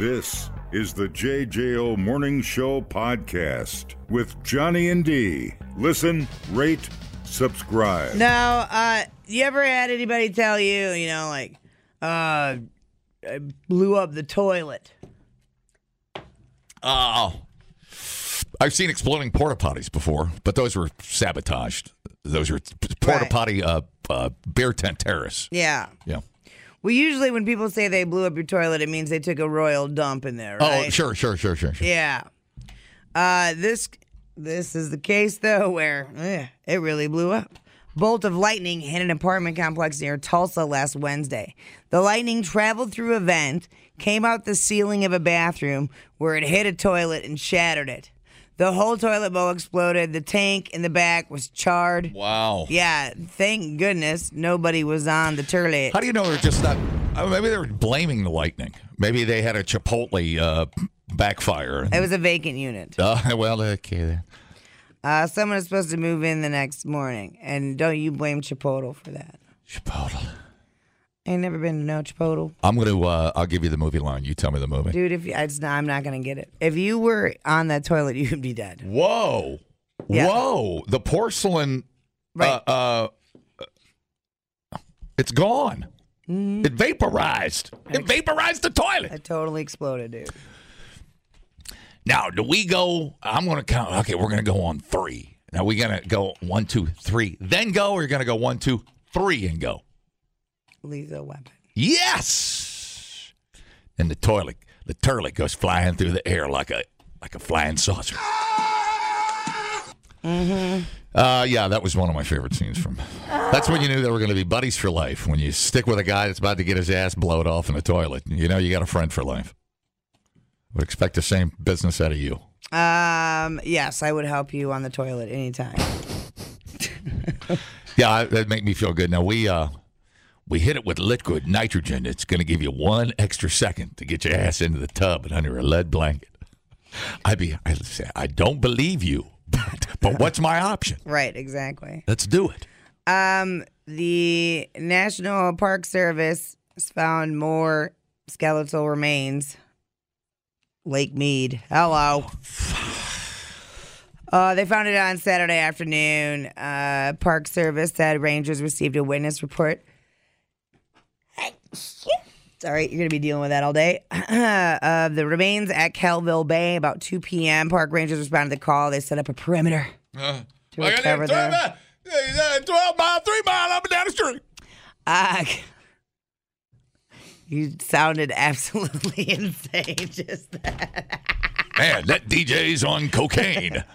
This is the JJO Morning Show podcast with Johnny and D. Listen, rate, subscribe. Now, uh, you ever had anybody tell you, you know, like, uh, I blew up the toilet? Oh. I've seen exploding porta potties before, but those were sabotaged. Those were porta Right. potty uh, uh, beer tent terrorists. Yeah. Yeah. Well, usually when people say they blew up your toilet, it means they took a royal dump in there, right? Oh, sure, sure, sure, sure, sure. Yeah. Uh, this this is the case though where eh, it really blew up. Bolt of lightning hit an apartment complex near Tulsa last Wednesday. The lightning traveled through a vent, came out the ceiling of a bathroom where it hit a toilet and shattered it. The whole toilet bowl exploded. The tank in the back was charred. Wow. Yeah, thank goodness nobody was on the toilet. How do you know they're just not? uh, Maybe they were blaming the lightning. Maybe they had a Chipotle uh, backfire. It was a vacant unit. Uh, well, okay. then. Uh, someone is supposed to move in the next morning, and don't you blame Chipotle for that? Chipotle. Ain't never been to no Chipotle, I'm gonna. Uh, I'll give you the movie line. You tell me the movie. dude. If you, it's not, I'm not gonna get it. If you were on that toilet, you'd be dead. Whoa. Yeah. Whoa. The porcelain. Right. Uh, uh, it's gone. Mm-hmm. It vaporized. It vaporized the toilet. It totally exploded, dude. Now, do we go? I'm going to count. Okay, we're going to go on three. Now, we going to go one, two, three, then go, or you're going to go one, two, three, and go? Lethal weapon. Yes. And the toilet, the turlet goes flying through the air like a like a flying saucer. Mm-hmm. Uh, yeah, that was one of my favorite scenes from. That's when you knew they were going to be buddies for life. When you stick with a guy that's about to get his ass blowed off in the toilet, you know you got a friend for life. Would expect the same business out of you. Um, yes, I would help you on the toilet anytime. Yeah, that'd make me feel good. Now we uh we hit it with liquid nitrogen. It's going to give you one extra second to get your ass into the tub and under a lead blanket. I'd be I say I don't believe you, but, but what's my option? right, exactly. Let's do it. Um, the National Park Service has found more skeletal remains. Lake Mead. Hello. Uh, they found it on Saturday afternoon. Uh, Park Service said rangers received a witness report. Sorry, you're going to be dealing with that all day. uh, the remains at Callville Bay about 2 p.m. Park rangers responded to the call. They set up a perimeter to recover them. Twelve mile, three mile up and down the street. Uh, you sounded absolutely insane just then. Man, that DJ's on cocaine.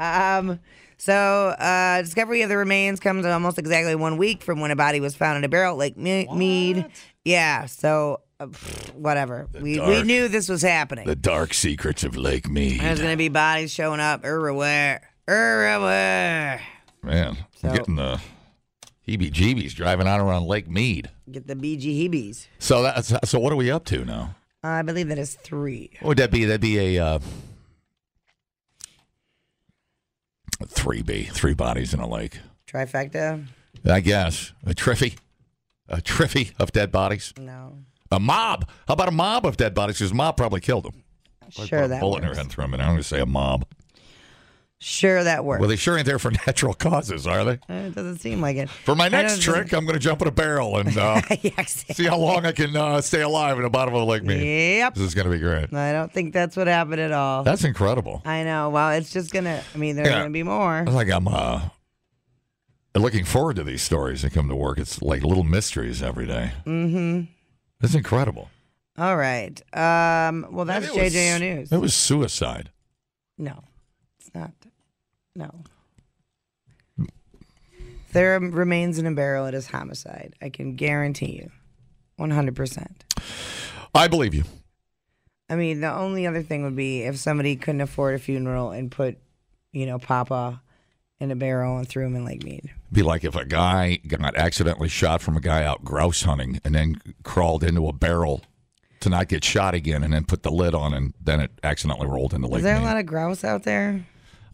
Um, so, uh, discovery of the remains comes almost exactly one week from when a body was found in a barrel at Lake Me- Mead. Yeah, so uh, pfft, whatever. We, we dark- knew this was happening. the dark secrets of Lake Mead. There's going to be bodies showing up everywhere. Everywhere. Man, I'm So- getting the heebie-jeebies driving out around Lake Mead. Get the BG Heebies. So that's so. What are we up to now? I believe that is three. What would that be? That'd be a uh, three B, three bodies in a lake. Trifecta? I guess a triffy, a triffy of dead bodies. No. A mob. How about a mob of dead bodies? Because mob probably killed them. Sure, that bullet in her head and throw them in. I'm going to say a mob. Sure, that works. Well, they sure ain't there for natural causes, are they? Uh, it doesn't seem like it. For my next trick, I'm going to jump in a barrel and uh, yeah, exactly. see how long I can uh, stay alive in the bottom of a lake. Mead. Yep. This is going to be great. I don't think that's what happened at all. That's incredible. I know. Well, it's just gonna. I mean, there's Yeah. gonna be more. It's like I'm uh, looking forward to these stories that come to work. It's like little mysteries every day. Mm-hmm. It's incredible. All right. Um. Well, that's Maybe it was- JJO News. It was suicide. No. No. There remains in a barrel. It is homicide. I can guarantee you, one hundred percent. I believe you. I mean, the only other thing would be if somebody couldn't afford a funeral and put, you know, Papa in a barrel and threw him in Lake Mead. Be like if a guy got accidentally shot from a guy out grouse hunting and then crawled into a barrel to not get shot again and then put the lid on and then it accidentally rolled into Lake Mead. Is there a lot of grouse out there?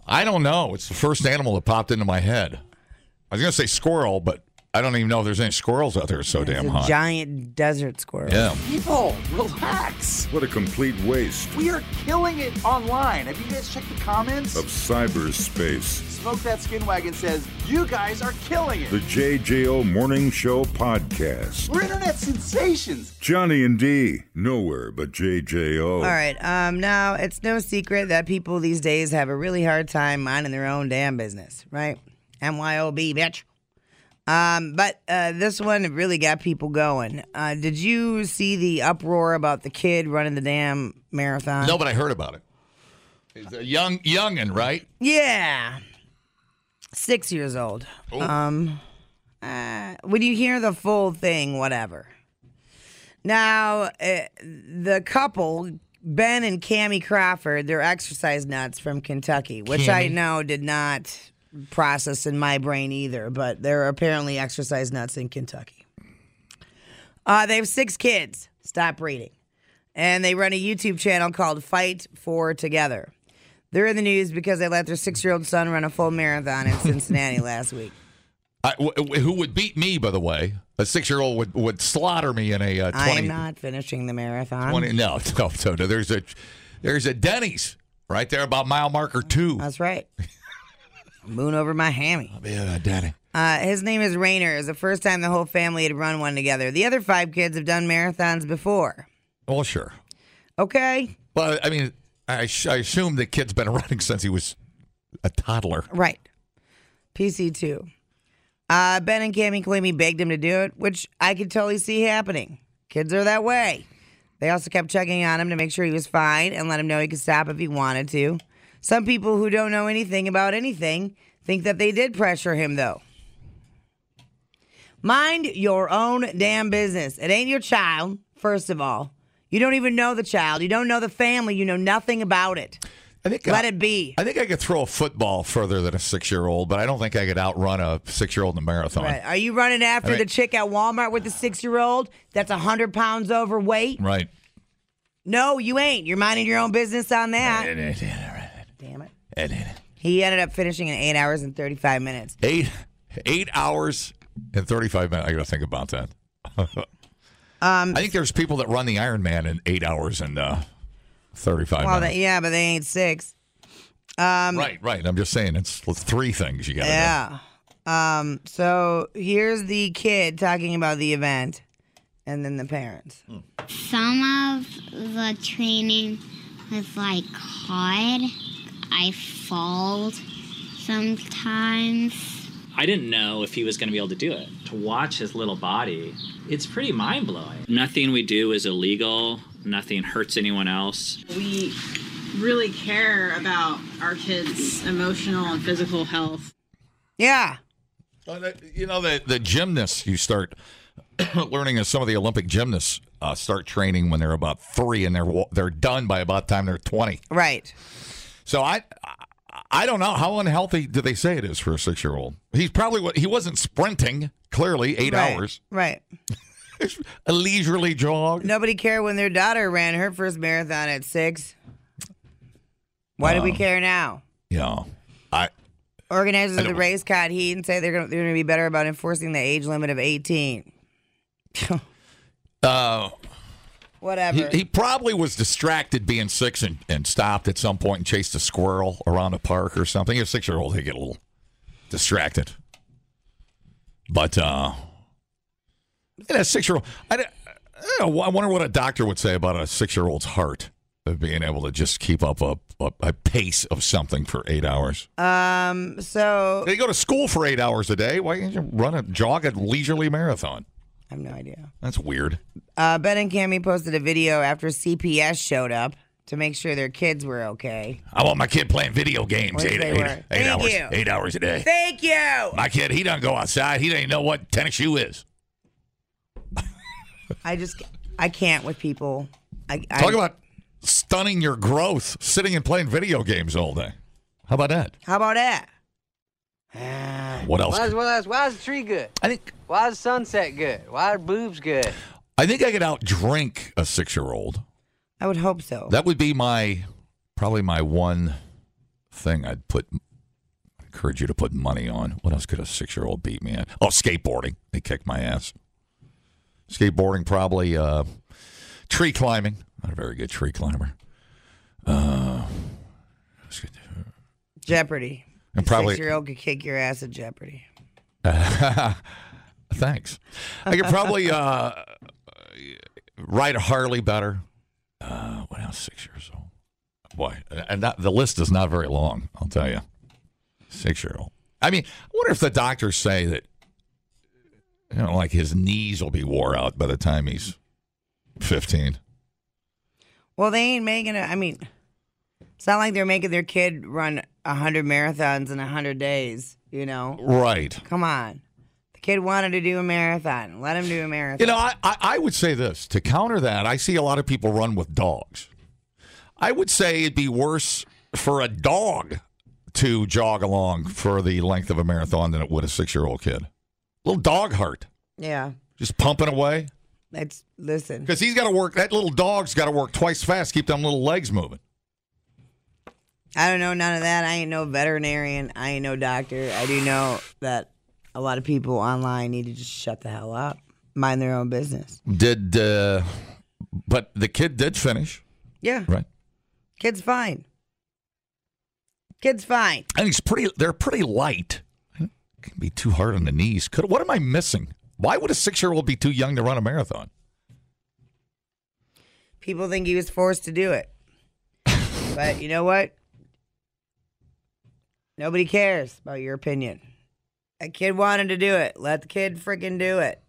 I don't know. It's the first animal that popped into my head. I was going to say squirrel, but I don't even know if there's any squirrels out there. It's so It's damn a hot. giant desert squirrel. yeah. People, relax. What a complete waste We are killing it online. Have you guys checked the comments? of cyberspace. Smoke That Skin Wagon says, You guys are killing it. The JJO Morning Show Podcast. We're internet sensations. Johnny and D, nowhere but JJO. All right. Um. Now it's no secret that people these days have a really hard time minding their own damn business, right? MYOB, bitch. Um. But uh, this one really got people going. Uh, did you see the uproar about the kid running the damn marathon? No, but I heard about it. He's a young youngin, right? Yeah. Six years old. Um, uh, when you hear the full thing, whatever. Now, uh, the couple, Ben and Cami Crawford, they're exercise nuts from Kentucky, which I know did not process in my brain either, but they're apparently exercise nuts in Kentucky. Uh, they have six kids. Stop reading. And they run a YouTube channel called Fight for Together. They're in the news because they let their six year old son run a full marathon in Cincinnati last week. I, w- w- who would beat me, by the way? A six year old would, would slaughter me in a uh, I 20, am not finishing the marathon. 20 No, no, no, no. There's a, there's a Denny's right there about mile marker two. That's right. Moon over my hammy. Yeah, Denny. Uh, his name is Rainier. It's the first time the whole family had run one together. The other five kids have done marathons before. Well, sure. Okay? Well, I mean, I, sh- I assume the kid's been running since he was a toddler. Right. PC2. Uh, ben and Cami claim he begged him to do it, which I could totally see happening. Kids are that way. They also kept checking on him to make sure he was fine and let him know he could stop if he wanted to. Some people who don't know anything about anything think that they did pressure him, though. Mind your own damn business. It ain't your child, first of all. You don't even know the child. You don't know the family. You know nothing about it. I think Let I, it be. I think I could throw a football further than a six year old, but I don't think I could outrun a six year old in a marathon. Right. Are you running after I mean- the chick at Walmart with the six year old that's 100 pounds overweight? Right. No, you ain't. You're minding your own business on that. Damn it. He ended up finishing in eight hours and 35 minutes. Eight eight hours and thirty five minutes. I got to think about that. Um, I think there's people that run the Ironman in eight hours and uh, thirty five Well, minutes. they, yeah, but they ain't six. Um, right, right. I'm just saying it's three things you got to Yeah. Um, so here's the kid talking about the event and then the parents. Some of the training was like hard. I fall sometimes. I didn't know if he was going to be able to do it. To watch his little body, it's pretty mind blowing. Nothing we do is illegal, nothing hurts anyone else. we really care about our kids' emotional and physical health. Yeah. Well, that- You know, the, the gymnasts, you start learning as some of the Olympic gymnasts uh, start training when they're about three and they're they're done by about the time they're 20. Right. So I, I don't know how unhealthy do they say it is for a six year old. He's probably what he wasn't sprinting. Clearly, eight right. hours, Right. a leisurely jog. Nobody cared when their daughter ran her first marathon at six. Why do we care now? Yeah, I Organizers I of the race caught heat and say they're going they're to be better about enforcing the age limit of 18. uh, Whatever. he, he probably was distracted being six and, and stopped at some point and chased a squirrel around a park or something. A six year old, they get a little distracted. But uh, a six year old, I, I I wonder what a doctor would say about a six year old's heart of being able to just keep up a, a, a pace of something for eight hours. um. So They go to school for eight hours a day. Why can't you run a jog a leisurely marathon? I have no idea. That's weird. Uh, ben and Cami posted a video after CPS showed up to make sure their kids were okay. I want my kid playing video games eight, eight- eight Thank hours, you. eight hours a day. Thank you. My kid, he doesn't go outside. He doesn't know what tennis shoe is. I just I can't with people. I, I Talk about stunning your growth, sitting and playing video games all day. How about that? How about that? What else? Why is, why is, why is the tree good? I think Why is sunset good? Why are boobs good? I think I could outdrink a six year old. I would hope so. That would be my probably my one thing I'd put encourage you to put money on. What else could a six year old beat me at? Oh, skateboarding. They kicked my ass. Skateboarding, probably. Uh, tree climbing. Not a very good tree climber. Uh, Jeopardy. And probably- Six year old could kick your ass at Jeopardy. Thanks. I could probably uh, ride a Harley better. Uh, what else? Six years old. Boy, and that, the list is not very long. I'll tell you. Six year old. I mean, I wonder if the doctors say that, you know, like his knees will be wore out by the time he's fifteen. Well, they ain't making it. I mean, it's not like they're making their kid run 100 marathons in 100 days, you know? Right. Come on. The kid wanted to do a marathon. Let him do a marathon. You know, I, I, I would say this to counter that. I see a lot of people run with dogs. I would say it'd be worse for a dog to jog along for the length of a marathon than it would a six year old kid. Little dog heart, yeah. just pumping away. That's, listen. Because he's got to work, that little dog's got to work twice fast, keep them little legs moving. I don't know none of that. I ain't no veterinarian. I ain't no doctor. I do know that a lot of people online need to just shut the hell up, mind their own business. Did, uh, but the kid did finish, Yeah. right? Kid's fine. Kid's fine. And he's pretty, they're pretty light. Can be too hard on the knees. Could, what am I missing? Why would a six year old be too young to run a marathon? People think he was forced to do it. but you know what? Nobody cares about your opinion. A kid wanted to do it. Let the kid freaking do it.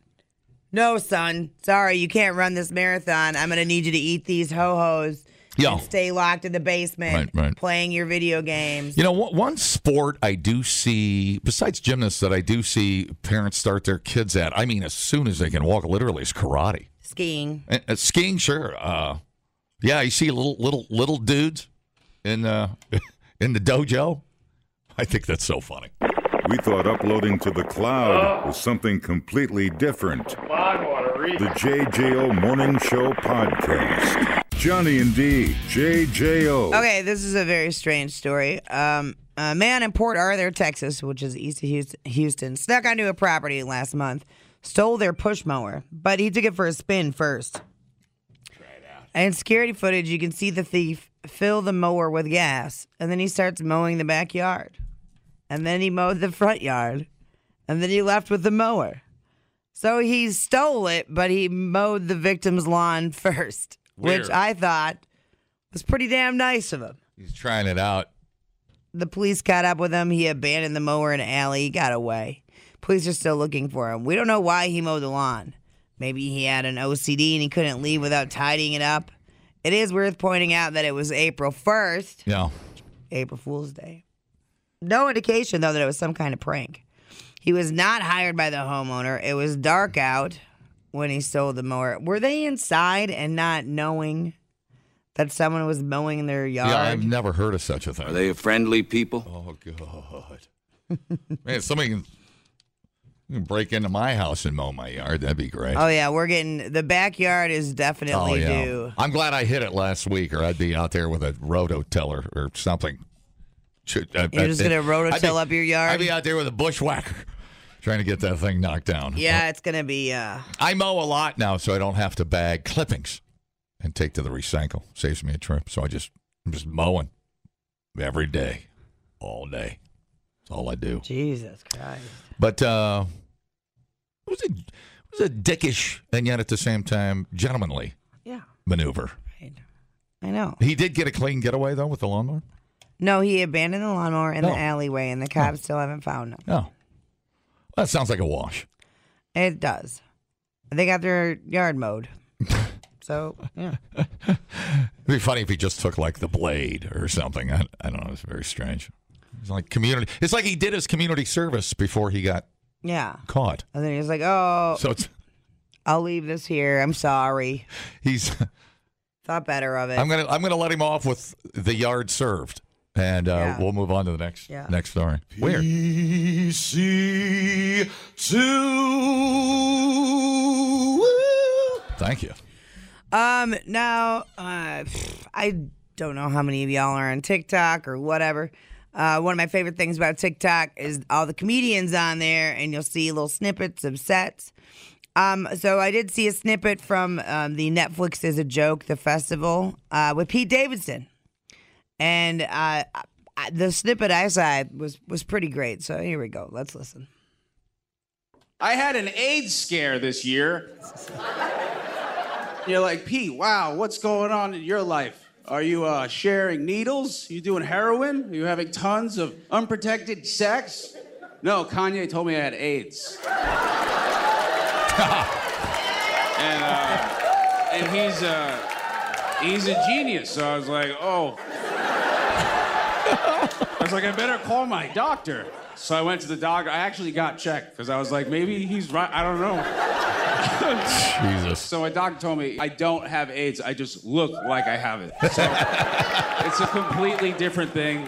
No, son. Sorry, you can't run this marathon. I'm going to need you to eat these ho hos and stay locked in the basement Right, right. playing your video games. You know, one one sport I do see, besides gymnasts, that I do see parents start their kids at, I mean, as soon as they can walk, literally, is karate. Skiing. Uh, skiing, sure. Uh, yeah, you see little little little dudes in uh, in the dojo. I think that's so funny. We thought uploading to the cloud was something completely different. The JJO Morning Show Podcast. Johnny and D, JJO. Okay, this is a very strange story. Um, a man in Port Arthur, Texas, which is east of Houston, Houston, snuck onto a property last month, stole their push mower, but he took it for a spin first. And in security footage, you can see the thief fill the mower with gas, and then he starts mowing the backyard. And then he mowed the front yard, and then he left with the mower. So he stole it, but he mowed the victim's lawn first, which I thought was pretty damn nice of him. He's trying it out. The police caught up with him. He abandoned the mower in an alley. He got away. Police are still looking for him. We don't know why he mowed the lawn. Maybe he had an OCD and he couldn't leave without tidying it up. It is worth pointing out that it was April 1st, Yeah. April Fool's Day. No indication, though, that it was some kind of prank. He was not hired by the homeowner. It was dark out when he sold the mower. Were they inside and not knowing that someone was mowing their yard? Yeah, I've never heard of such a thing. Are they friendly people? Oh God, man! Somebody can, can break into my house and mow my yard. That'd be great. Oh yeah, we're getting the backyard is definitely Oh, yeah. due. I'm glad I hit it last week, or I'd be out there with a rototiller or something. I- You're just gonna rototill up your yard? I'd be out there with a bushwhacker, trying to get that thing knocked down. Yeah, it's gonna be. uh I mow a lot now, so I don't have to bag clippings and take to the recycle. Saves me a trip. So I just I'm just mowing every day, all day. That's all I do. Jesus Christ. But uh, it was a it was a dickish and yet at the same time gentlemanly Yeah, maneuver. I know. He did get a clean getaway though with the lawnmower. No, he abandoned the lawnmower in No. the alleyway, and the cops still haven't found him. Oh, that sounds like a wash. It does. They got their yard mowed. so yeah, It'd be funny if he just took like the blade or something. I, I don't know. It's very strange. It's like community. It's like he did his community service before he got yeah. caught. And then he was like, "Oh, So it's I'll leave this here. I'm sorry. he's. Thought better of it." I'm gonna I'm gonna let him off with the yard served, and uh, Yeah. we'll move on to the next Yeah. next story. Weird. PC Thank you. Um, now, uh, I don't know how many of y'all are on TikTok or whatever. Uh, one of my favorite things about TikTok is all the comedians on there, and you'll see little snippets of sets. Um, so I did see a snippet from um, the Netflix is a joke, the festival uh, with Pete Davidson, and uh, the snippet I saw was was pretty great. So here we go. Let's listen. I had an AIDS scare this year. You're like, Pete, wow, what's going on in your life? Are you uh, sharing needles? Are you doing heroin? Are you having tons of unprotected sex? No, Kanye told me I had AIDS. and uh, and he's uh, he's a genius. So I was like, oh. I was like, I better call my doctor. So I went to the doctor. I actually got checked because I was like, maybe he's right. I don't know. Jesus. So my doctor told me I don't have AIDS. I just look like I have it. So it's a completely different thing.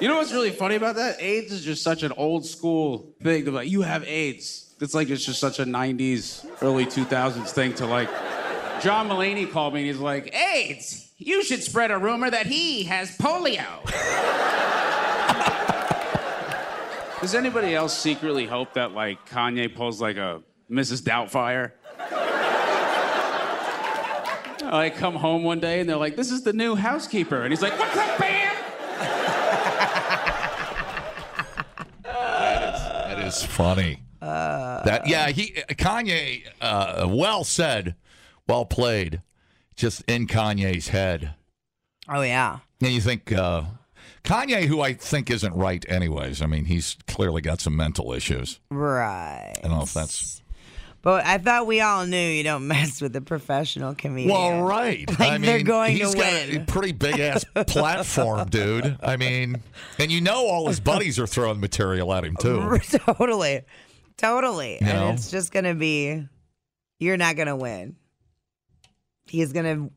You know what's really funny about that? AIDS is just such an old school thing. They're like, you have AIDS. It's like it's just such a 90s, early 2000s thing to like. John Mulaney called me and he's like, AIDS, you should spread a rumor that he has polio. Does anybody else secretly hope that like Kanye pulls like a Mrs. Doubtfire? I come home one day and they're like, "This is the new housekeeper," and he's like, "What's up, Bam?" That is funny. that yeah, he Kanye uh, well said, well played, just in Kanye's head. Oh yeah. And you think uh, Kanye, who I think isn't right, anyways. I mean, he's clearly got some mental issues. Right. I don't know if that's But I thought we all knew you don't mess with a professional comedian. well, right. Like I they're mean, going he's to got win. a pretty big ass platform, dude. I mean, and you know all his buddies are throwing material at him too. totally. Totally. You know? And it's just going to be, you're not going to win. He's going to,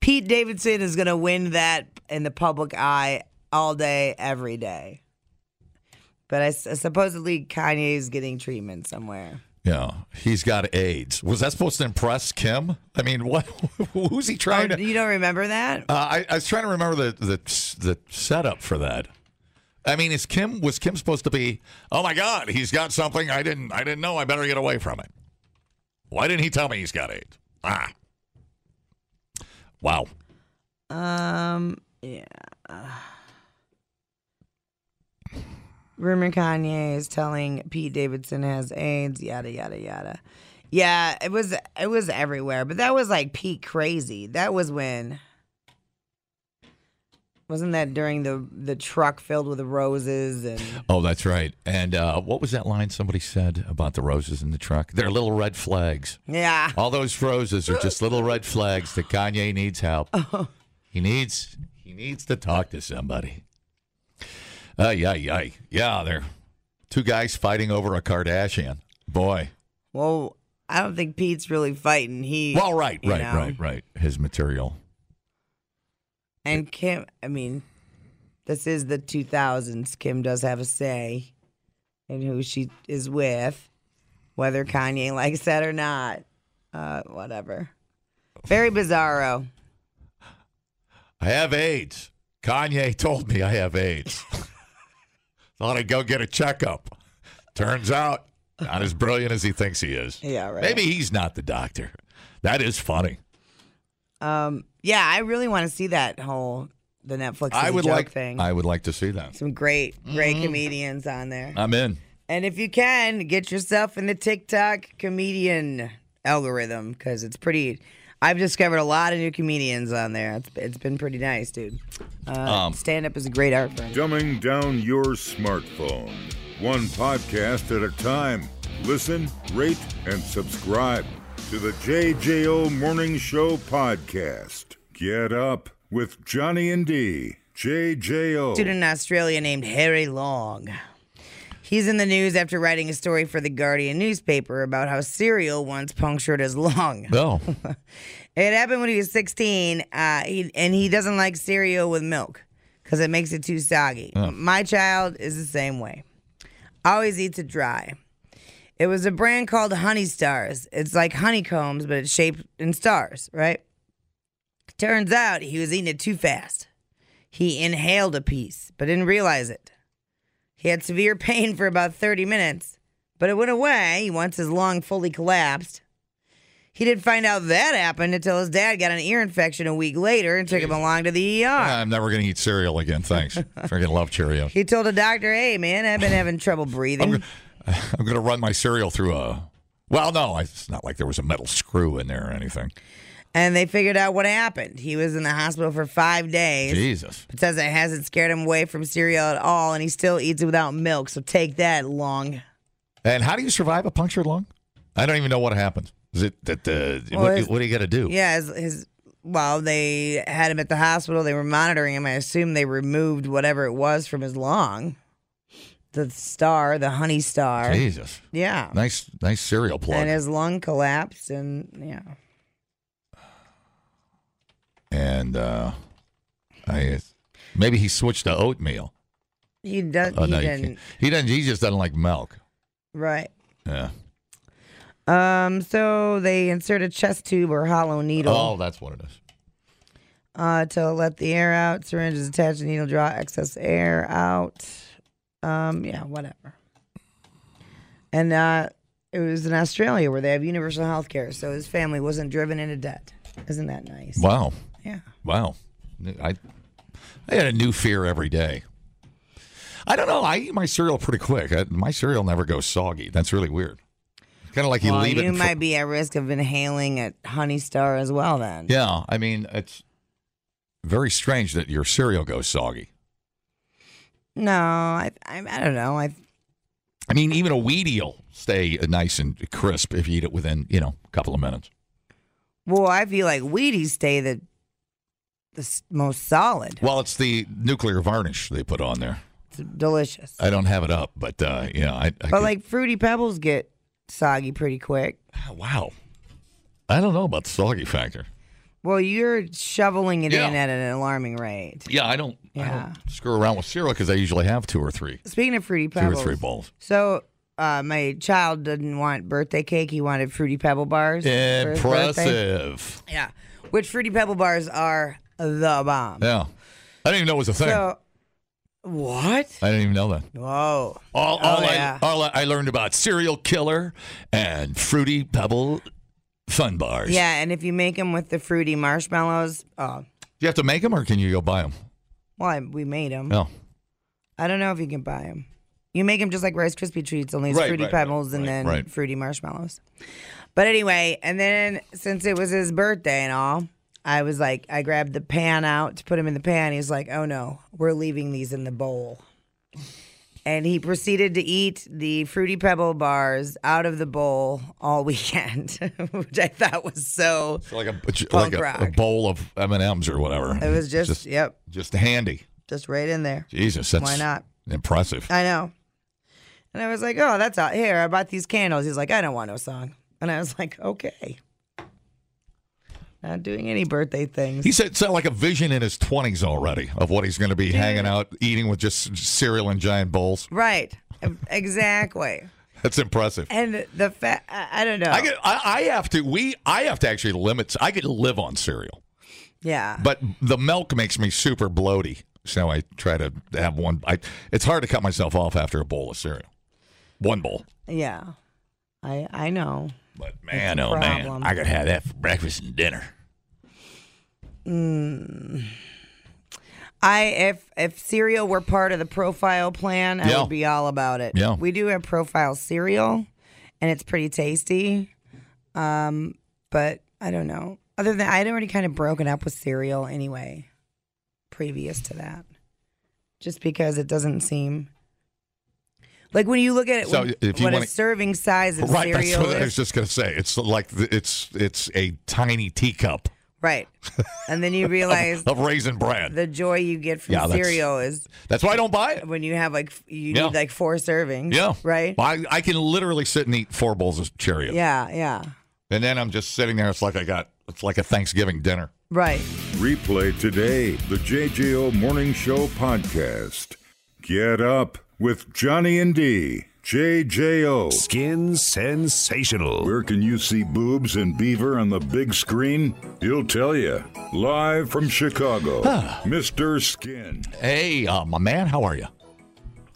Pete Davidson is going to win that in the public eye all day, every day. But I supposedly Kanye's getting treatment somewhere. Yeah, he's got AIDS. Was that supposed to impress Kim? I mean, what? Who's he trying Oh, to? you don't remember that? Uh, I, I was trying to remember the, the the setup for that. I mean, is Kim was Kim supposed to be? Oh my God, he's got something I didn't I didn't know. I better get away from it. Why didn't he tell me he's got AIDS? Ah, wow. Um, yeah. Rumor Kanye is telling Pete Davidson has AIDS, yada yada yada. Yeah, it was it was everywhere, but that was like peak crazy. That was when wasn't that during the the truck filled with the roses and Oh, that's right. And uh, what was that line somebody said about the roses in the truck? They're little red flags. yeah. All those roses are just little red flags that Kanye needs help. He needs he needs to talk to somebody. Uh, yeah, yeah, yeah. They're two guys fighting over a Kardashian. Boy. Well, I don't think Pete's really fighting. He Well, right, right, know. right, right. His material. And Kim, I mean, this is the 2000s. Kim does have a say in who she is with, whether Kanye likes that or not. Uh, whatever. Very bizarro. I have AIDS. Kanye told me I have AIDS. Thought I'd go get a checkup. Turns out, not as brilliant as he thinks he is. Yeah, right. Maybe he's not the doctor. That is funny. Um, yeah, I really want to see that whole the Netflix is I a would joke like. thing. I would like to see that. Some great, great Mm-hmm. comedians on there. I'm in. And if you can, get yourself in the TikTok comedian algorithm because it's pretty. I've discovered a lot of new comedians on there. It's, it's been pretty nice, dude. Uh, Um, Stand up is a great art form. Dumbing down your smartphone. One podcast at a time. Listen, rate, and subscribe to the JJO Morning Show podcast. Get up with Johnny and D. JJO. Student in Australia named Harry Long. He's in the news after writing a story for the Guardian newspaper about how cereal once punctured his lung. Oh, It happened when he was 16, uh, he, and he doesn't like cereal with milk because it makes it too soggy. My child is the same way. Always eats it dry. It was a brand called Honey Stars. It's like honeycombs, but it's shaped in stars, right? Turns out he was eating it too fast. He inhaled a piece, but didn't realize it. He had severe pain for about 30 minutes, but it went away once his lung fully collapsed. He didn't find out that happened until his dad got an ear infection a week later and took him along to the ER. I'm never going to eat cereal again. Thanks. Freaking love Cheerios. He told the doctor, "Hey, man, I've been having trouble breathing." I'm going to run my cereal through a. Well, no, it's not like there was a metal screw in there or anything. And they figured out what happened. He was in the hospital for five days. Jesus. It says it hasn't scared him away from cereal at all, and he still eats it without milk. So take that, lung. And how do you survive a punctured lung? I don't even know what happens. Is it that the Well, what, his- what do you got to do? Yeah, his, his well, they had him at the hospital. They were monitoring him. I assume they removed whatever it was from his lung. The star, the honey star. Jesus. Yeah. Nice, nice cereal plug. And his lung collapsed, and yeah. and uh, I maybe he switched to oatmeal. He does. Oh, he no, didn't. can't. he doesn't. He just doesn't like milk. Right. Yeah. Um. So they insert a chest tube or hollow needle. Oh, that's what it is. uh, to let the air out. Syringe is attached. The needle draw excess air out. Um, yeah, whatever. And uh, it was in Australia where they have universal health care, so his family wasn't driven into debt. Isn't that nice? Wow. Yeah. Wow. I I had a new fear every day. I don't know. I eat my cereal pretty quick. I, my cereal never goes soggy. That's really weird. Kind of like you well, leave you it. fr- might be at risk of inhaling a Honey Star as well. Then. yeah. I mean, it's very strange that your cereal goes soggy. No, I, I, I don't know. I, I mean, even a Wheatie will stay nice and crisp if you eat it within, you know, a couple of minutes. well, I feel like Wheaties stay the the s- most solid. Well, it's the nuclear varnish they put on there. It's delicious. I don't have it up, but uh, yeah, I. I But could- like Fruity Pebbles get soggy pretty quick. wow, I don't know about the soggy factor. Well, you're shoveling it Yeah. in at an alarming rate. Yeah, I don't. I Yeah. don't screw around with cereal because I usually have two or three, Speaking of Fruity pebbles, two or three bowls. so uh, my child didn't want birthday cake. He wanted Fruity Pebble bars. for his birthday. Impressive. Yeah, which Fruity Pebble bars are the bomb. Yeah, I didn't even know it was a thing. So, what? I didn't even know that. Whoa. All, all, Oh, yeah. I, all I learned about cereal killer and fruity pebble fun bars. Yeah, and if you make them with the fruity marshmallows, oh, Do you have to make them or can you go buy them? well, I, we made them. No. Oh. I don't know if you can buy them. You make them just like Rice Krispie treats, only it's Right, fruity right, right, pebbles and right, then right. fruity marshmallows. But anyway, and then since it was his birthday and all, I was like, I grabbed the pan out to put him in the pan. He's like, "Oh no, we're leaving these in the bowl." And he proceeded to eat the fruity pebble bars out of the bowl all weekend, which I thought was so. It's like a like a, a bowl of M and M's or whatever. It was just, just yep, just handy. just right in there. Jesus, that's Why not? impressive. I know. And I was like, oh, that's out here. I bought these candles. He's like, I don't want no song. And I was like, okay. Not doing any birthday things. He said it's like a vision in his twenties already of what he's going to be hanging out eating with just cereal and giant bowls. right. Exactly. That's impressive. And the fact, I, I don't know. I, get, I I have to we I have to actually limit. I could live on cereal, yeah. but the milk makes me super bloaty. So I try to have one. I it's hard to cut myself off after a bowl of cereal. One bowl. Yeah. I I know. But man, oh man. I could have that for breakfast and dinner. I if if cereal were part of the profile plan, I would be all about it. Yeah. We do have profile cereal and it's pretty tasty. Um, but I don't know. Other than I'd already kind of broken up with cereal anyway, previous to that. Just because it doesn't seem like when you look at it, So when, if you what wanna- a serving size of Right, that's cereal what I was just going to say. It's like it's it's a tiny teacup right? And then you realize of raisin bran. the joy you get from Yeah, that's- cereal is That's why I don't buy it. when you have like you Yeah. need like four servings. Yeah, Right. I, I can literally sit and eat four bowls of Cheerios, Yeah. Yeah. and then I'm just sitting there. It's like I got it's like a Thanksgiving dinner. Right. Replay today the JJO Morning Show podcast. Get up with Johnny and D. JJO. Skin sensational. Where can you see boobs and beaver on the big screen? He'll tell you. Live from Chicago, Mr. Skin. Hey, uh, my man, how are you?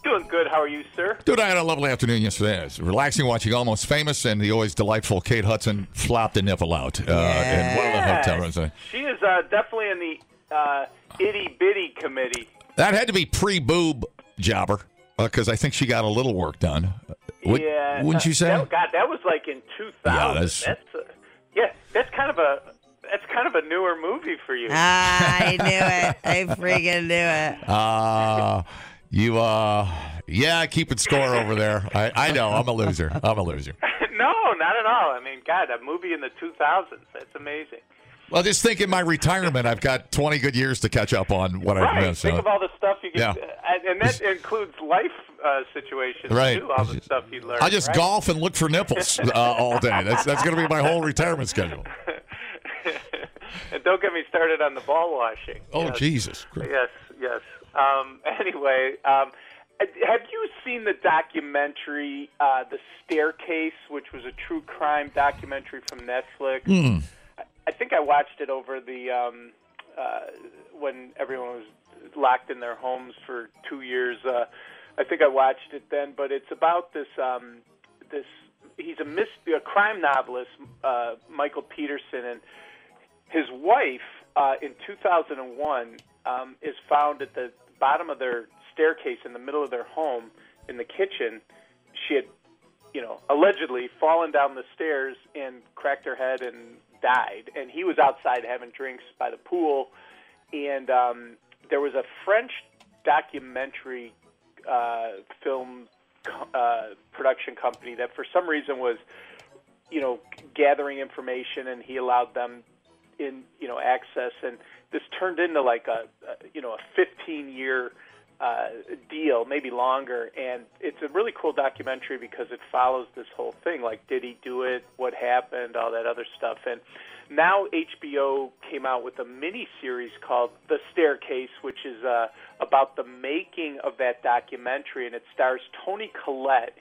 Doing good. How are you, sir? Dude, I had a lovely afternoon yesterday. I was relaxing watching Almost Famous, and the always delightful Kate Hudson flopped a nipple out uh, in one of the hotel rooms. She is uh, definitely in the uh, itty bitty committee. That had to be pre-boob jobber, because I think she got a little work done. Would, yeah, Wouldn't uh, you say? That, God, that was like in 2000. Yeah, that's- that's uh, yeah, that's kind of a that's kind of a newer movie for you. I knew it. I freaking knew it. Uh, you, uh, yeah, keeping score over there. I, I know. I'm a loser. I'm a loser. no, not at all. I mean, God, a movie in the 2000s. That's amazing. Well, just think in my retirement, I've got 20 good years to catch up on what I've right. missed. Think so- of all the stuff you get, Yeah. uh, and that includes life uh, situations Right. too. All the stuff you learn. I just right? golf and look for nipples uh, all day. That's that's going to be my whole retirement schedule. and don't get me started on the ball washing. Oh, Yes. Jesus. Yes, yes. Um, anyway, um, have you seen the documentary uh, "The Staircase," which was a true crime documentary from Netflix? Hmm. I think I watched it over the um, uh, when everyone was locked in their homes for two years. Uh, I think I watched it then, but it's about this um, this. He's a mis- a crime novelist, uh, Michael Peterson, and his wife uh, in 2001 um, is found at the bottom of their staircase in the middle of their home in the kitchen. She had, you know, allegedly fallen down the stairs and cracked her head and died. And he was outside having drinks by the pool. And um, there was a French documentary uh, film uh, production company that, for some reason, was you know gathering information, and he allowed them in you know access, and this turned into like a, a you know a 15 year uh, deal, maybe longer, and it's a really cool documentary because it follows this whole thing. Like, did he do it? What happened? All that other stuff, and now HBO came out with a mini series called The Staircase, which is uh, about the making of that documentary, and it stars Toni Collette.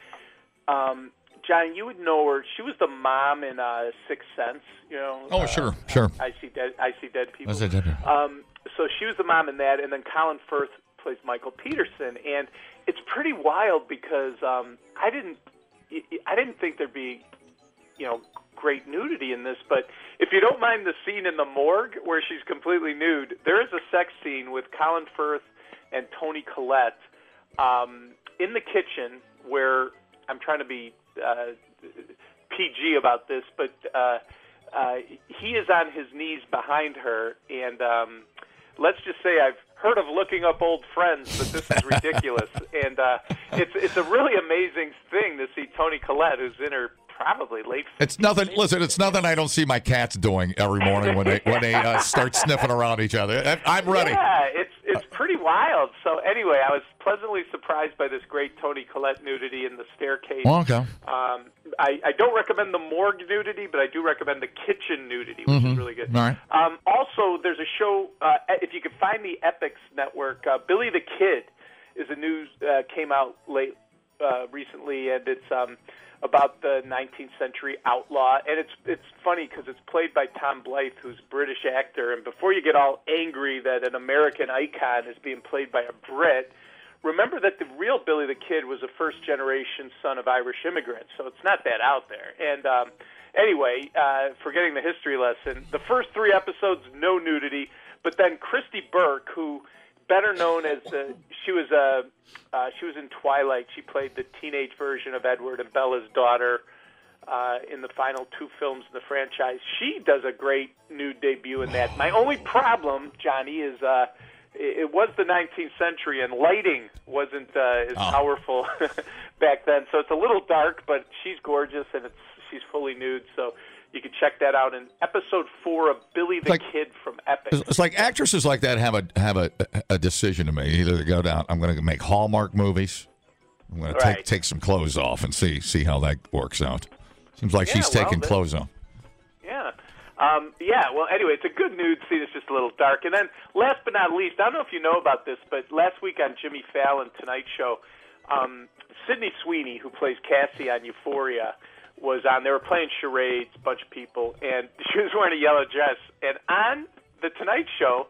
Um, John, you would know her. She was the mom in uh, Sixth Sense. You know. Oh, uh, sure, sure. I see dead. I see dead people. I see dead people. Um, so she was the mom in that, and then Colin Firth plays Michael Peterson, and it's pretty wild because um, I didn't, I didn't think there'd be, you know, great nudity in this, but if you don't mind the scene in the morgue where she's completely nude, there is a sex scene with Colin Firth and Toni Collette um, in the kitchen where I'm trying to be uh, PG about this, but uh, uh, he is on his knees behind her, and um, let's just say I've heard of looking up old friends, but this is ridiculous, and uh, it's it's a really amazing thing to see Toni Collette, who's in her probably late. It's nothing. Listen, it's nothing I don't see my cats doing every morning when they when they uh, start sniffing around each other. I'm ready. Yeah, it's it's pretty wild. So anyway, I was pleasantly surprised by this great Toni Collette nudity in the staircase. Okay. Um, I, I don't recommend the morgue nudity, but I do recommend the kitchen nudity, which Mhm. is really good. All right. Um, also, there's a show. Uh, if you can find the Epix network, uh, Billy the Kid is a news uh, came out late uh, recently, and it's um, about the 19th century outlaw. And it's it's funny because it's played by Tom Blyth, who's a British actor. And before you get all angry that an American icon is being played by a Brit, remember that the real Billy the Kid was a first generation son of Irish immigrants, so it's not that out there. And um, anyway, uh, forgetting the history lesson, the first three episodes, no nudity, but then Christy Burke, who better known as the she was a uh, she was in Twilight. She played the teenage version of Edward and Bella's daughter uh, in the final two films in the franchise. She does a great nude debut in that. My only problem, Johnny, is uh, it it was the 19th century and lighting wasn't uh, as Oh. powerful back then. So it's a little dark, but she's gorgeous and it's she's fully nude. So you can check that out in episode four of Billy the Like- Kid from Epix. It's, like actresses like that have a have a, a decision to make. Either to go down. I'm going to make Hallmark movies. I'm going to take take some clothes off and see see how that works out. Seems like Yeah, she's well, taking clothes off. Yeah. Um, yeah, well, anyway, it's a good nude scene. It's just a little dark. And then, last but not least, I don't know if you know about this, but last week on Jimmy Fallon Tonight Show, um, Sydney Sweeney, who plays Cassie on Euphoria, was on. They were playing charades, a bunch of people, and she was wearing a yellow dress. And on the Tonight Show,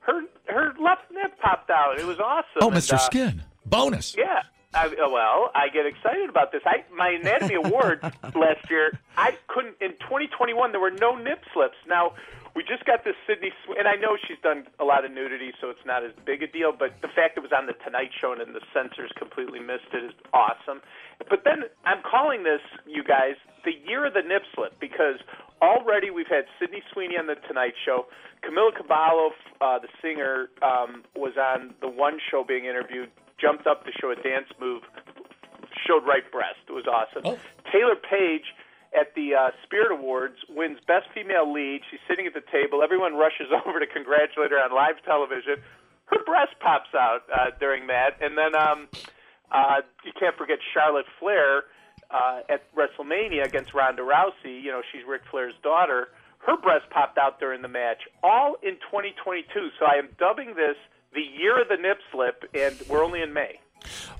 her her left nip popped out. It was awesome. Oh, And, Mr. uh, Skin. Bonus. yeah. I, uh, well, I get excited about this. I my Anatomy Award last year. I couldn't in 2021. There were no nip slips. Now we just got this Sydney, Sw- and I know she's done a lot of nudity, so it's not as big a deal. But the fact it was on the Tonight Show and the censors completely missed it is awesome. But then I'm calling this, you guys, the year of the nip slip because already we've had Sydney Sweeney on the Tonight Show. Camila Cabello, uh, the singer, um, was on the one show being interviewed, jumped up to show a dance move, showed right breast. It was awesome. Taylour Paige at the uh, Spirit Awards wins Best Female Lead. She's sitting at the table. Everyone rushes over to congratulate her on live television. Her breast pops out uh, during that, and then um, uh, you can't forget Charlotte Flair uh, at WrestleMania against Ronda Rousey. You know, she's Ric Flair's daughter. Her breast popped out during the match, all in 2022. So I am dubbing this the year of the nip slip, and we're only in May.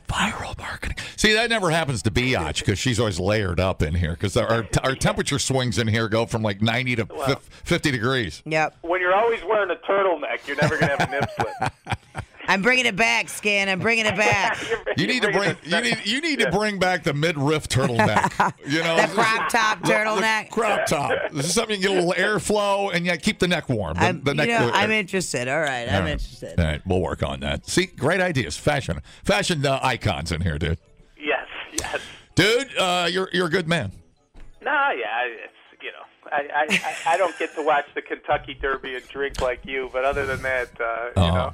Viral marketing. See, that never happens to Biatch because she's always layered up in here because our, our temperature swings in here go from like 90 to fif- 50 degrees. Yep. When you're always wearing a turtleneck, you're never going to have a nip slip. I'm bringing it back, Skin. I'm bringing it back. You need to bring you need you need to bring back the midriff turtleneck. You know, The crop top The- the turtleneck. crop top. This is something you get a little airflow and yet keep the neck warm. The, I'm, the neck. you know, the- I'm interested. All right, All I'm right. interested. All right, we'll work on that. See, great ideas, fashion, fashion uh, icons in here, dude. Yes. Dude, uh, you're you're a good man. Nah, yeah, it's you know, I, I I don't get to watch the Kentucky Derby and drink like you, but other than that, uh, you know,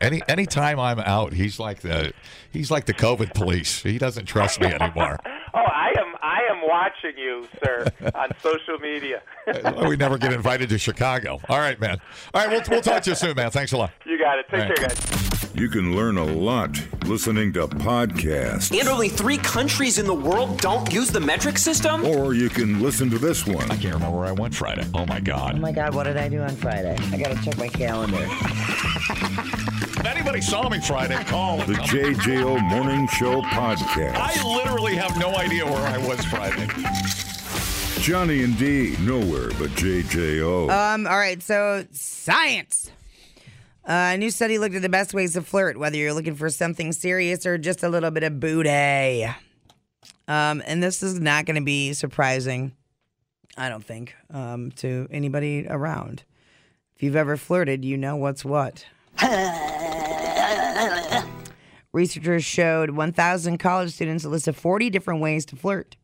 Any anytime I'm out, he's like the he's like the COVID police. He doesn't trust me anymore. oh, I am I am watching you, sir, on social media. we never get invited to Chicago. All right, man. All right, we'll, we'll talk to you soon, man. Thanks a lot. you got it. Take All right. care, guys. You can learn a lot listening to podcasts. And only three countries in the world don't use the metric system? Or you can listen to this one. I can't remember where I went Friday. Oh my God. Oh my God, what did I do on Friday? I gotta check my calendar. If anybody saw me Friday, call. The JJO Morning Show podcast. I literally have no idea where I was Friday. Johnny and D, nowhere but JJO. Um. All right. So science. Uh, a new study looked at the best ways to flirt, whether you're looking for something serious or just a little bit of booty. Um, and this is not going to be surprising, I don't think, um, to anybody around. If you've ever flirted, you know what's what. Researchers showed 1,000 college students a list of 40 different ways to flirt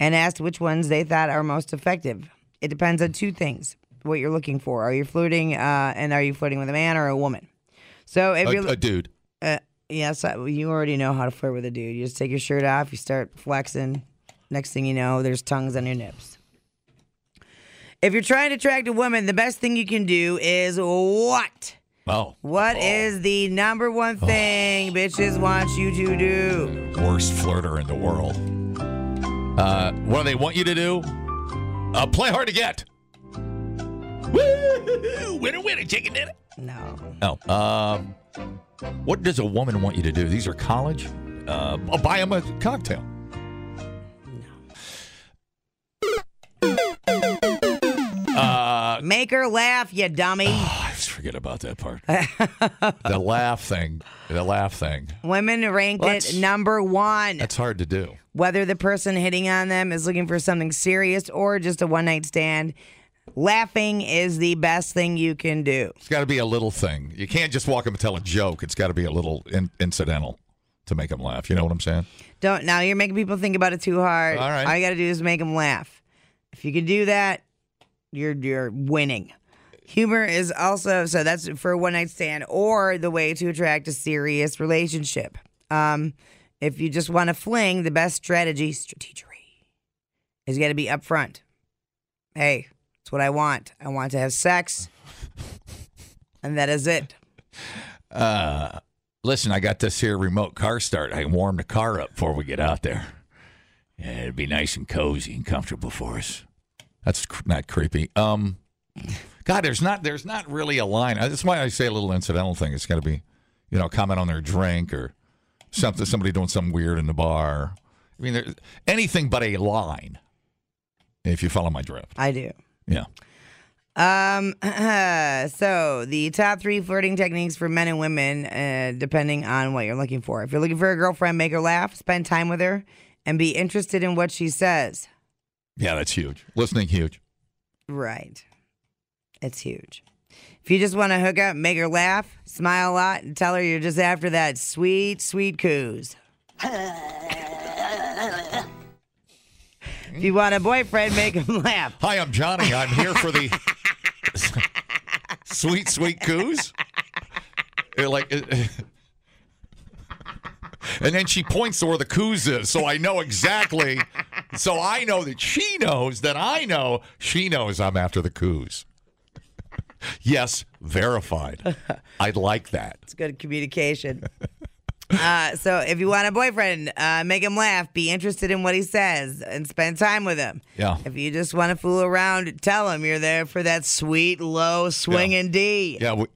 and asked which ones they thought are most effective. It depends on two things what you're looking for. Are you flirting, uh, and are you flirting with a man or a woman? So if you're A, a dude. uh, yes, I, you already know how to flirt with a dude. You just take your shirt off, you start flexing. Next thing you know, there's tongues on your nips. If you're trying to attract a woman, the best thing you can do is what? Oh, What is the number one thing bitches want you to do? worst flirter in the world. Uh, what do they want you to do? Uh, play hard to get. Woo! Winner, winner, chicken dinner. No. No. Um, what does a woman want you to do? These are college. Uh, I'll buy them a cocktail. Uh, Make her laugh, you dummy. Forget about that part. the laugh thing. The laugh thing. Women rank Let's- it number one. That's hard to do. Whether the person hitting on them is looking for something serious or just a one night stand, laughing is the best thing you can do. It's got to be a little thing. You can't just walk up and tell a joke. It's got to be a little in- incidental to make them laugh. You know what I'm saying? Don't now you're making people think about it too hard. All right. All you got to do is make them laugh. If you can do that, you're you're winning. Humor is also so that's for a one night stand or the way to attract a serious relationship. Um, if you just want to fling, the best strategy, strategery, is got to be upfront. Hey, it's what I want. I want to have sex, and that is it. Uh, listen, I got this here remote car start. I can warm the car up before we get out there. Yeah, it'd be nice and cozy and comfortable for us. That's cr- not creepy. Um, God, there's not there's not really a line. Uh, That's why I say a little incidental thing. It's got to be, you know, comment on their drink or something somebody doing something weird in the bar. I mean, there, anything but a line. If you follow my drift, I do. yeah. Um. so the top three flirting techniques for men and women, uh, depending on what you're looking for. If you're looking for a girlfriend, make her laugh, spend time with her, and be interested in what she says. Yeah, that's huge. Listening, huge. Right. It's huge. If you just want to hook up, make her laugh, smile a lot, and tell her you're just after that sweet, sweet coos. if you want a boyfriend, make him laugh. Hi, I'm Johnny. I'm here for the sweet, sweet coos. Uh, Like, uh, and then she points to where the coos is, so I know exactly. So I know that she knows that I know she knows I'm after the coos. Yes, verified. I'd like that. It's good communication. uh, so if you want a boyfriend, uh, make him laugh, be interested in what he says, and spend time with him. Yeah. If you just want to fool around, tell him you're there for that sweet, low swinging D. Yeah, we,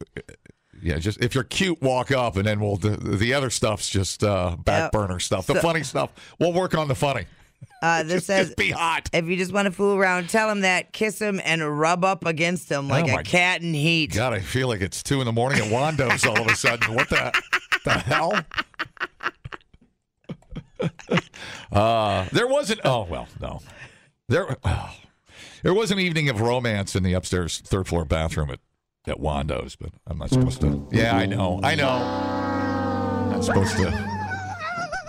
yeah. Just if you're cute, walk up, and then we'll the, the other stuff's just uh, back Yep. burner stuff. The So- funny stuff, we'll work on the funny. Uh, this Just- says, just be hot. If you just want to fool around, tell him that, kiss him, and rub up against him like Oh a cat in heat. God, I feel like it's two in the morning at Wando's all of a sudden. What the the hell? Uh, there wasn't. Oh well, no. There, oh, there was an evening of romance in the upstairs third floor bathroom at at Wando's, but I'm not supposed to. Yeah, I know. I know. Not supposed to.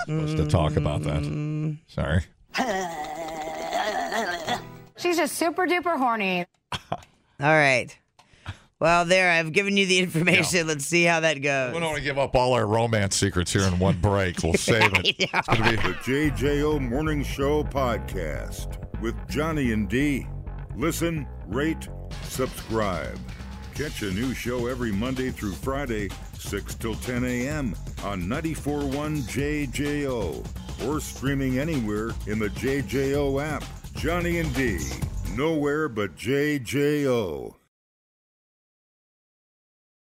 Supposed to talk about that. Sorry. She's just super duper horny. All right. Well, there, I've given you the information. Let's see how that goes. We don't want to give up all our romance secrets here in one break. We'll save it. It's gonna be- The JJO Morning Show podcast with Johnny and D. Listen, rate, subscribe. Catch a new show every Monday through Friday, 6 till 10 a.m. on 94.1 JJO or streaming anywhere in the JJO app. Johnny and D. Nowhere but JJO.